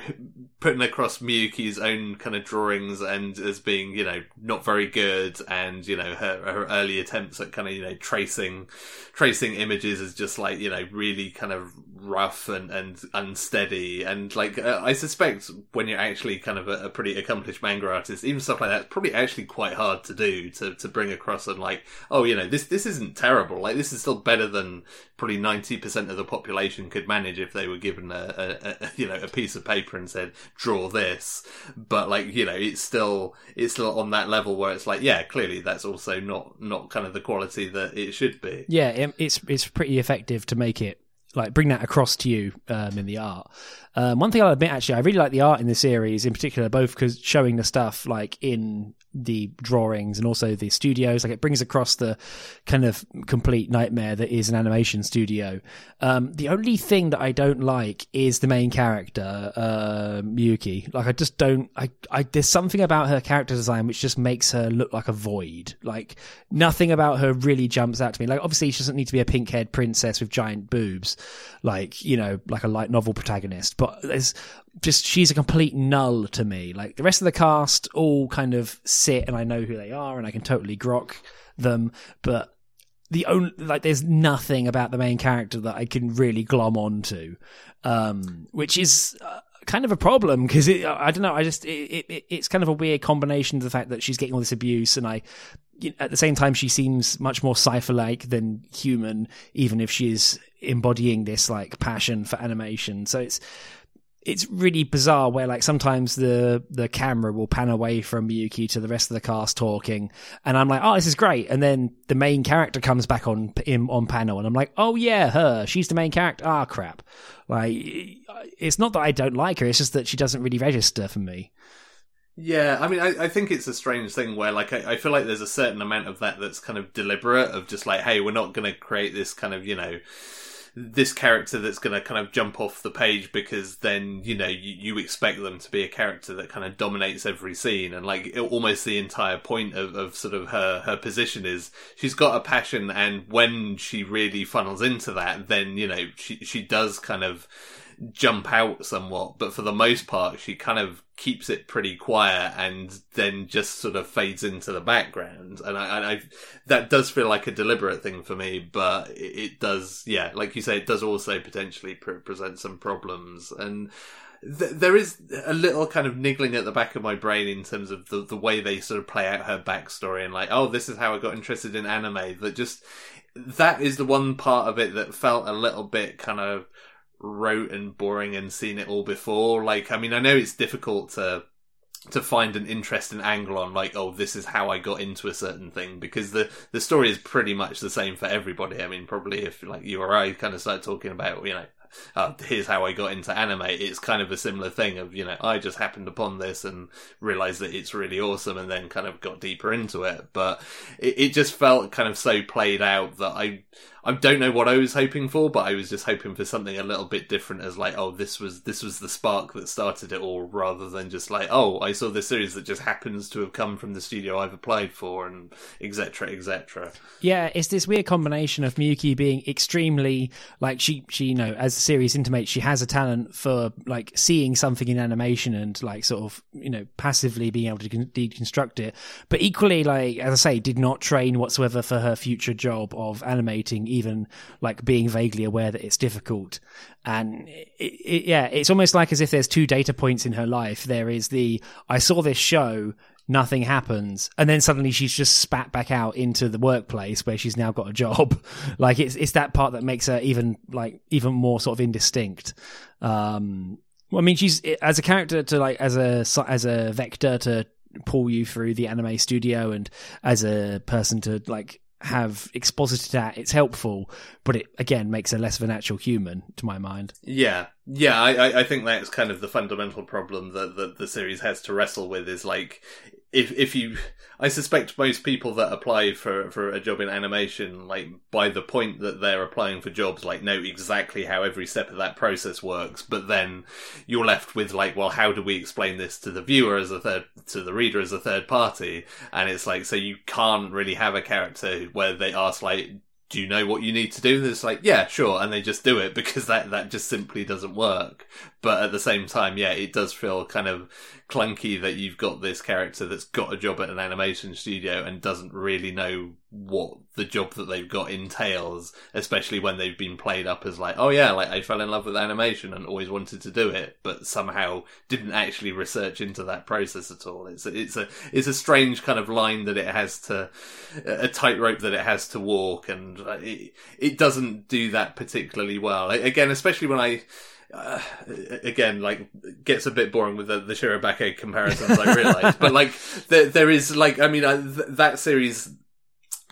putting across Miyuki's own kind of drawings and as being you know not very good and you know her her early attempts at kind of you know tracing tracing images is just like you know really kind of rough and and unsteady. And like uh, I suspect when you're actually kind of a, a, pretty accomplished manga artist even stuff like that probably actually quite hard to do to to bring across and like oh you know this this isn't terrible. Like this is still better than probably 90% of the population could manage if they were given a, a, a, you know a piece of paper and said draw this. But like you know it's still it's still on that level where it's like yeah clearly that's also not not kind of the quality that it should be. Yeah it, it's it's pretty effective to make it like bring that across to you um, in the art. Um, one thing I'll admit, actually, I really like the art in the series, in particular, both because showing the stuff like in the drawings and also the studios. Like it brings across the kind of complete nightmare that is an animation studio. Um, the only thing that I don't like is the main character, uh, Miyuki. Like I just don't, I, I, there's something about her character design which just makes her look like a void. Like nothing about her really jumps out to me. Like obviously she doesn't need to be a pink haired princess with giant boobs, like, you know, like a light novel protagonist, but there's just she's a complete null to me. Like the rest of the cast all kind of sit and I know who they are and I can totally grok them, but the only like there's nothing about the main character that I can really glom onto, um, which is. Uh, kind of a problem because I don't know. I just it, it, it's kind of a weird combination of the fact that she's getting all this abuse, and I at the same time she seems much more cipher like than human, even if she's embodying this like passion for animation. So it's it's really bizarre where like sometimes the the camera will pan away from Miyuki to the rest of the cast talking, and I'm like, oh, this is great, and then the main character comes back on in, on panel, and I'm like, oh yeah, her, she's the main character. Ah, crap. Like, it's not that I don't like her; it's just that she doesn't really register for me. Yeah, I mean, I, I think it's a strange thing where, like, I, I feel like there's a certain amount of that that's kind of deliberate, of just like, hey, we're not going to create this kind of, you know, this character that's going to kind of jump off the page because then you know you, you, expect them to be a character that kind of dominates every scene. And like almost the entire point of, of sort of her her position is she's got a passion and when she really funnels into that then you know she she does kind of jump out somewhat, but for the most part, she kind of keeps it pretty quiet and then just sort of fades into the background. And I, I that does feel like a deliberate thing for me, but it, it does, yeah, like you say, it does also potentially pre- present some problems. And th- there is a little kind of niggling at the back of my brain in terms of the, the way they sort of play out her backstory and like, oh, this is how I got interested in anime. That just, that is the one part of it that felt a little bit kind of rote and boring and seen it all before. Like, I mean, I know it's difficult to to find an interesting angle on like oh this is how i got into a certain thing because the the story is pretty much the same for everybody i mean probably if like you or i kind of start talking about you know uh, here's how I got into anime. It's kind of a similar thing of, you know, I just happened upon this and realized that it's really awesome and then kind of got deeper into it. But it, it just felt kind of so played out that I, I don't know what I was hoping for, but I was just hoping for something a little bit different as like, oh, this was, this was the spark that started it all rather than just like, oh, I saw this series that just happens to have come from the studio I've applied for and etc. etc. Yeah. It's this weird combination of Miyuki being extremely like she, she, you know, as the series intimates she has a talent for like seeing something in animation and like sort of you know passively being able to deconstruct it but equally like as i say did not train whatsoever for her future job of animating even like being vaguely aware that it's difficult. And it, it, yeah it's almost like as if there's two data points in her life. There is the i saw this show nothing happens and then suddenly she's just spat back out into the workplace where she's now got a job. <laughs> Like it's it's that part that makes her even like even more sort of indistinct. Um well, i mean she's as a character to like as a as a vector to pull you through the anime studio and as a person to like have exposited that. It's helpful but it again makes her less of a natural human to my mind. Yeah. Yeah i i think that's kind of the fundamental problem that, that the series has to wrestle with is like if if you I suspect most people that apply for for a job in animation like by the point that they're applying for jobs like know exactly how every step of that process works but then you're left with like well how do we explain this to the viewer as a third to the reader as a third party and it's like so you can't really have a character where they ask like do you know what you need to do? And It's like, yeah, sure, and they just do it <laughs> because that that just simply doesn't work. But at the same time, yeah, it does feel kind of clunky that you've got this character that's got a job at an animation studio and doesn't really know what the job that they've got entails, especially when they've been played up as like, oh yeah, like I fell in love with animation and always wanted to do it, but somehow didn't actually research into that process at all. It's a, it's a it's a strange kind of line that it has to a tightrope that it has to walk, and uh, it it doesn't do that particularly well. Again, especially when I uh, again, like gets a bit boring with the, the Shirobako comparisons. I realise, but like <laughs> there, there is like I mean I, th- that series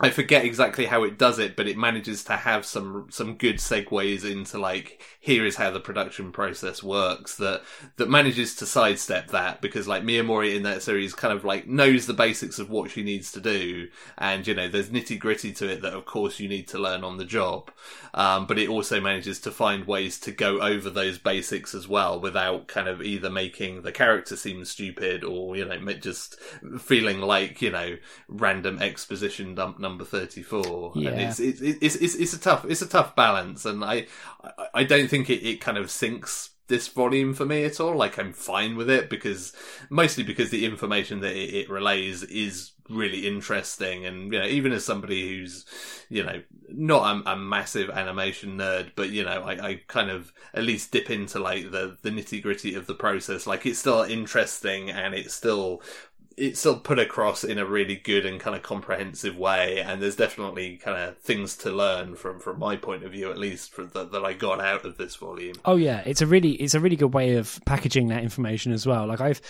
I forget exactly how it does it, but it manages to have some some good segues into like here is how the production process works that that manages to sidestep that because like Miyamori in that series kind of like knows the basics of what she needs to do and you know there's nitty gritty to it that of course you need to learn on the job. Um, but it also manages to find ways to go over those basics as well without kind of either making the character seem stupid or you know just feeling like you know random exposition dump number 34 yeah. and it's, it's it's, it's it's a tough it's a tough balance and I I don't think it, it kind of sinks this volume for me at all. Like I'm fine with it because mostly because the information that it, it, relays is really interesting, and you know, even as somebody who's you know not a, a massive animation nerd, but you know, I, I, kind of at least dip into like the the nitty gritty of the process. Like it's still interesting and it's still it's still put across in a really good and kind of comprehensive way. And there's definitely kind of things to learn from from my point of view, at least, the, that I got out of this volume. Oh yeah, it's a really it's a really good way of packaging that information as well. Like I've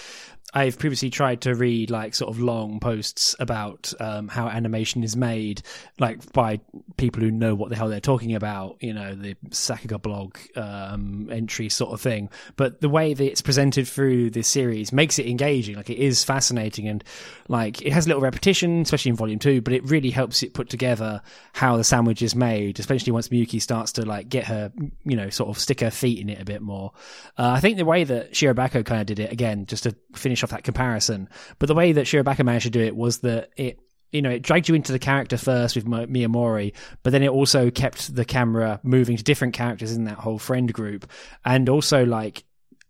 I've previously tried to read like sort of long posts about um, how animation is made, like by people who know what the hell they're talking about. You know, the Sakuga blog um, entry sort of thing. But the way that it's presented through this series makes it engaging. Like it is fascinating and like it has a little repetition, especially in volume two. But it really helps it put together how the sandwich is made, especially once Miyuki starts to like get her, you know, sort of stick her feet in it a bit more. Uh, I think the way that Shirobako kind of did it again, just to finish off that comparison. But the way that Shirobako managed to do it was that it you know, it dragged you into the character first with Miyamori, but then it also kept the camera moving to different characters in that whole friend group. And also, like,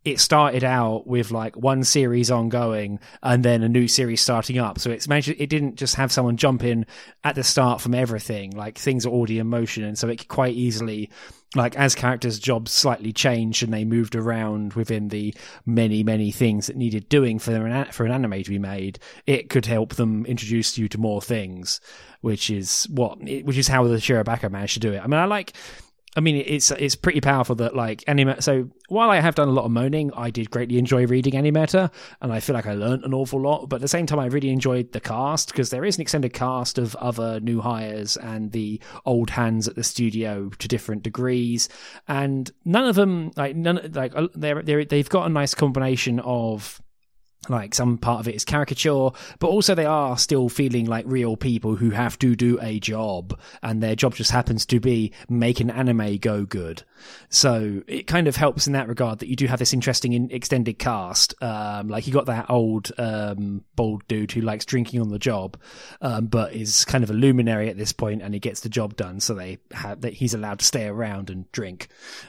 it started out with like one series ongoing and then a new series starting up. So it's managed, it didn't just have someone jump in at the start from everything. Like things are already in motion. And so it could quite easily, like as characters' jobs slightly changed and they moved around within the many, many things that needed doing for an, for an anime to be made, it could help them introduce you to more things, which is what, which is how the Shirobako managed to do it. I mean, I like, I mean, it's it's pretty powerful that like anime. So while I have done a lot of moaning, I did greatly enjoy reading Animeta, and I feel like I learned an awful lot. But at the same time, I really enjoyed the cast because there is an extended cast of other new hires and the old hands at the studio to different degrees, and none of them like none like uh, they're, they're they've got a nice combination of like some part of it is caricature, but also they are still feeling like real people who have to do a job, and their job just happens to be making an anime go good. So it kind of helps in that regard that you do have this interesting extended cast. Um, like you got that old um, bald dude who likes drinking on the job, um, but is kind of a luminary at this point, and he gets the job done. So they have that he's allowed to stay around and drink,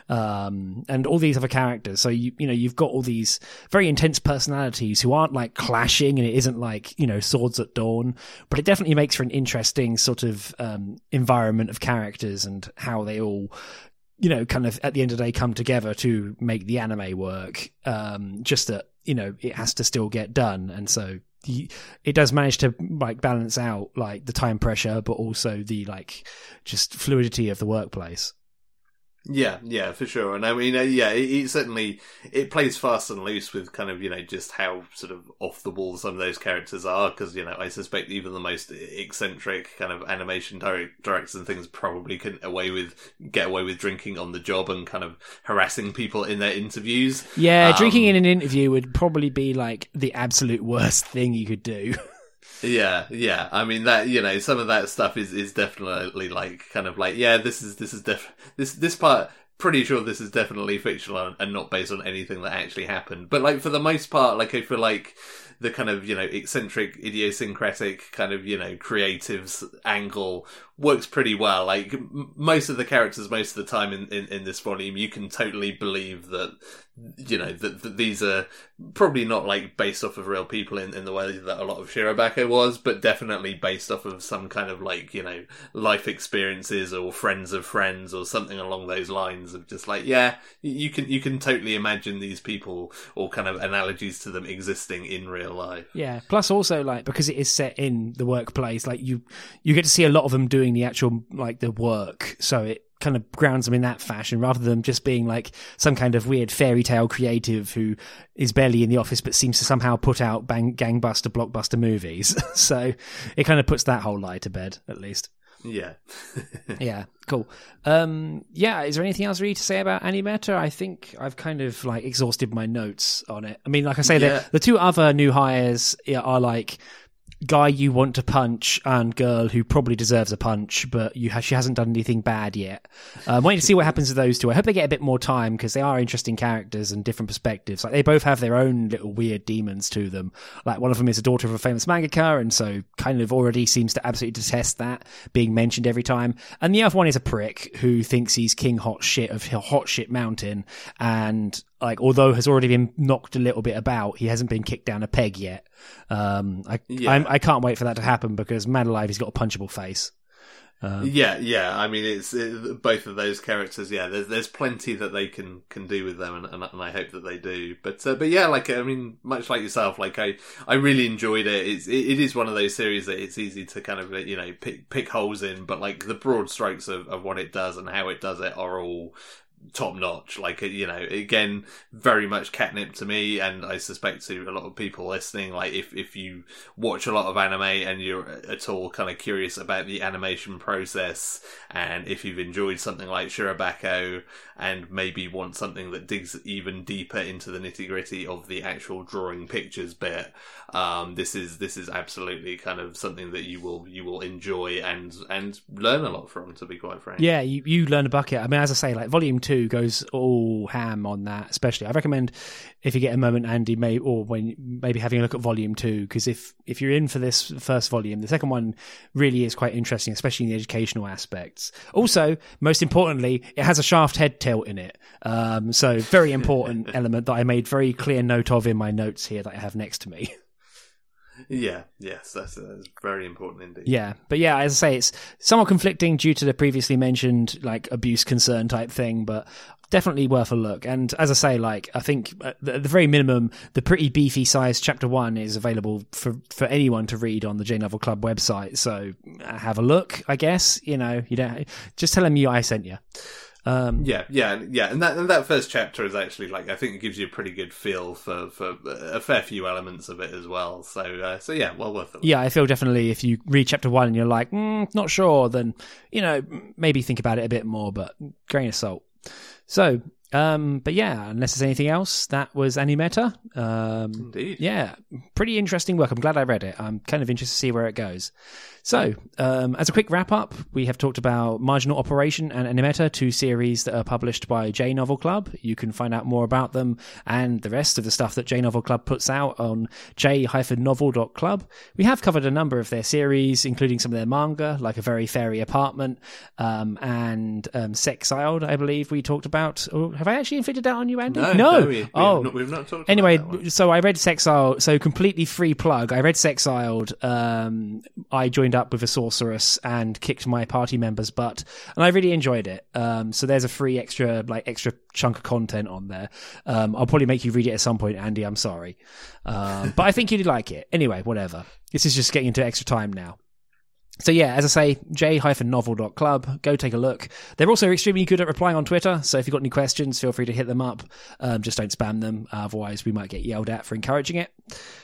um, and all these other characters. So you you know you've got all these very intense personalities who aren't like clashing and it isn't like, you know, swords at dawn, but it definitely makes for an interesting sort of um, environment of characters and how they all you know, kind of at the end of the day come together to make the anime work. Um, just that, you know, it has to still get done. And so it does manage to like balance out like the time pressure, but also the like just fluidity of the workplace. Yeah, yeah, for sure. And I mean, uh, yeah, it, it, certainly it plays fast and loose with kind of you know just how sort of off the wall some of those characters are. Because you know, I suspect even the most eccentric kind of animation direct, directors and things probably can away with get away with drinking on the job and kind of harassing people in their interviews. Yeah, um, drinking in an interview would probably be like the absolute worst thing you could do. <laughs> Yeah, yeah. I mean that you know some of that stuff is is definitely like kind of like yeah this is this is def this this part pretty sure this is definitely fictional and not based on anything that actually happened. But like for the most part, like I feel like the kind of you know eccentric, idiosyncratic kind of you know creatives angle works pretty well. Like m- most of the characters, most of the time in, in, in this volume, you can totally believe that you know that, that, these are probably not like based off of real people in, in the way that a lot of Shirobako was, but definitely based off of some kind of like you know life experiences or friends of friends or something along those lines of just like yeah you can you can totally imagine these people or kind of analogies to them existing in real life. Yeah. Plus also like because it is set in the workplace, like you you get to see a lot of them doing the actual like the work, so it kind of grounds them in that fashion rather than just being like some kind of weird fairy tale creative who is barely in the office but seems to somehow put out bang gangbuster blockbuster movies. <laughs> so it kind of puts that whole lie to bed at least. Yeah. <laughs> yeah, cool. Um, yeah, is there anything else really to say about Animeta? I think I've kind of like exhausted my notes on it. I mean, like I say, yeah. the, the two other new hires are like guy you want to punch and girl who probably deserves a punch, but you ha- she hasn't done anything bad yet. I'm um, waiting to see what happens to those two. I hope they get a bit more time because they are interesting characters and different perspectives. Like they both have their own little weird demons to them. Like one of them is a daughter of a famous mangaka, and so kind of already seems to absolutely detest that being mentioned every time. And the other one is a prick who thinks he's king hot shit of hot shit mountain, and like although has already been knocked a little bit about, he hasn't been kicked down a peg yet. Um, I yeah. I can not wait for that to happen because man alive, he's got a punchable face. Um, yeah, yeah. I mean, it's it, both of those characters. Yeah, there's there's plenty that they can can do with them, and, and, and I hope that they do. But uh, but yeah, like I mean, much like yourself, like I I really enjoyed it. It's it, it is one of those series that it's easy to kind of you know pick pick holes in, but like the broad strokes of, of what it does and how it does it are all top notch. Like you know, again, very much catnip to me, and I suspect to a lot of people listening. Like if if you watch a lot of anime and you're at all kind of curious about the animation process, and if you've enjoyed something like Shirobako, and maybe want something that digs even deeper into the nitty gritty of the actual drawing pictures bit, um, this is this is absolutely kind of something that you will you will enjoy and and learn a lot from. To be quite frank, yeah, you you learn a bucket. I mean, as I say, like volume two goes all ham on that. Especially, I recommend if you get a moment, Andy, may or when maybe having a look at volume two, because if if you're in for this first volume, the second one really is quite interesting, especially in the educational aspects. Also, most importantly, it has a shaft head tilt in it, um, so very important <laughs> element that I made very clear note of in my notes here that I have next to me. <laughs> Yeah, yes, that's, that's, very important indeed. Yeah, but yeah, as I say, it's somewhat conflicting due to the previously mentioned like abuse concern type thing, but definitely worth a look. And as I say, like I think at the, very minimum, the pretty beefy size chapter one is available for for anyone to read on the J Novel Club website. So uh, have a look, I guess. You know, you don't just tell them you I sent you. Um, yeah, yeah, yeah, and that and that first chapter is actually like I think it gives you a pretty good feel for, for a fair few elements of it as well. So uh, so yeah, well worth it. Yeah, I feel definitely if you read chapter one and you're like mm, not sure, then you know maybe think about it a bit more, but grain of salt. So um, but yeah, unless there's anything else, that was Animeta. Um, Indeed. Yeah, pretty interesting work. I'm glad I read it. I'm kind of interested to see where it goes. So, um, as a quick wrap up, we have talked about Marginal Operation and Animeta, two series that are published by J Novel Club. You can find out more about them and the rest of the stuff that J Novel Club puts out on j-novel.club. We have covered a number of their series, including some of their manga, like A Very Fairy Apartment um, and um, Sexiled, I believe we talked about. Or have I actually inflicted that on you, Andy? No, no, we, we oh, not, we've not talked. Anyway, so I read Sexiled. So completely free plug. I read Sexiled. Um, I joined up with a sorceress and kicked my party member's butt, and I really enjoyed it. Um, so there's a free extra like extra chunk of content on there. Um, I'll probably make you read it at some point, Andy. I'm sorry, um, but I think you'd like it. Anyway, whatever. This is just getting into extra time now. So yeah, as I say, j-novel.club. Go take a look. They're also extremely good at replying on Twitter. So if you've got any questions, feel free to hit them up. Um, just don't spam them. Otherwise, we might get yelled at for encouraging it.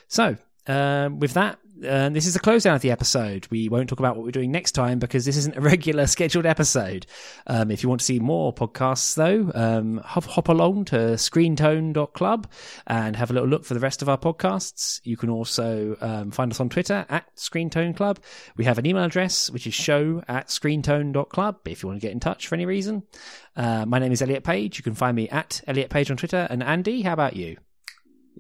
So um, with that, uh, this is the close down of the episode. We won't talk about what we're doing next time because this isn't a <laughs> regular scheduled episode. Um, if you want to see more podcasts, though, um, hop, hop along to screentone.club and have a little look for the rest of our podcasts. You can also um, find us on Twitter at Screentone Club. We have an email address, which is show at screentone.club if you want to get in touch for any reason. Uh, my name is Elliot Page. You can find me at Elliot Page on Twitter. And Andy, how about you?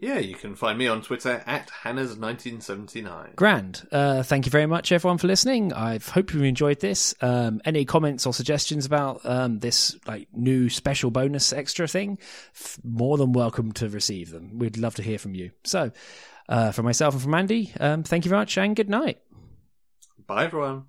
Yeah, you can find me on Twitter at Hanners1979. Grand. Uh, thank you very much, everyone, for listening. I hope you enjoyed this. Um, any comments or suggestions about um, this like new special bonus extra thing? F- more than welcome to receive them. We'd love to hear from you. So, uh, from myself and from Andy, um, thank you very much and good night. Bye, everyone.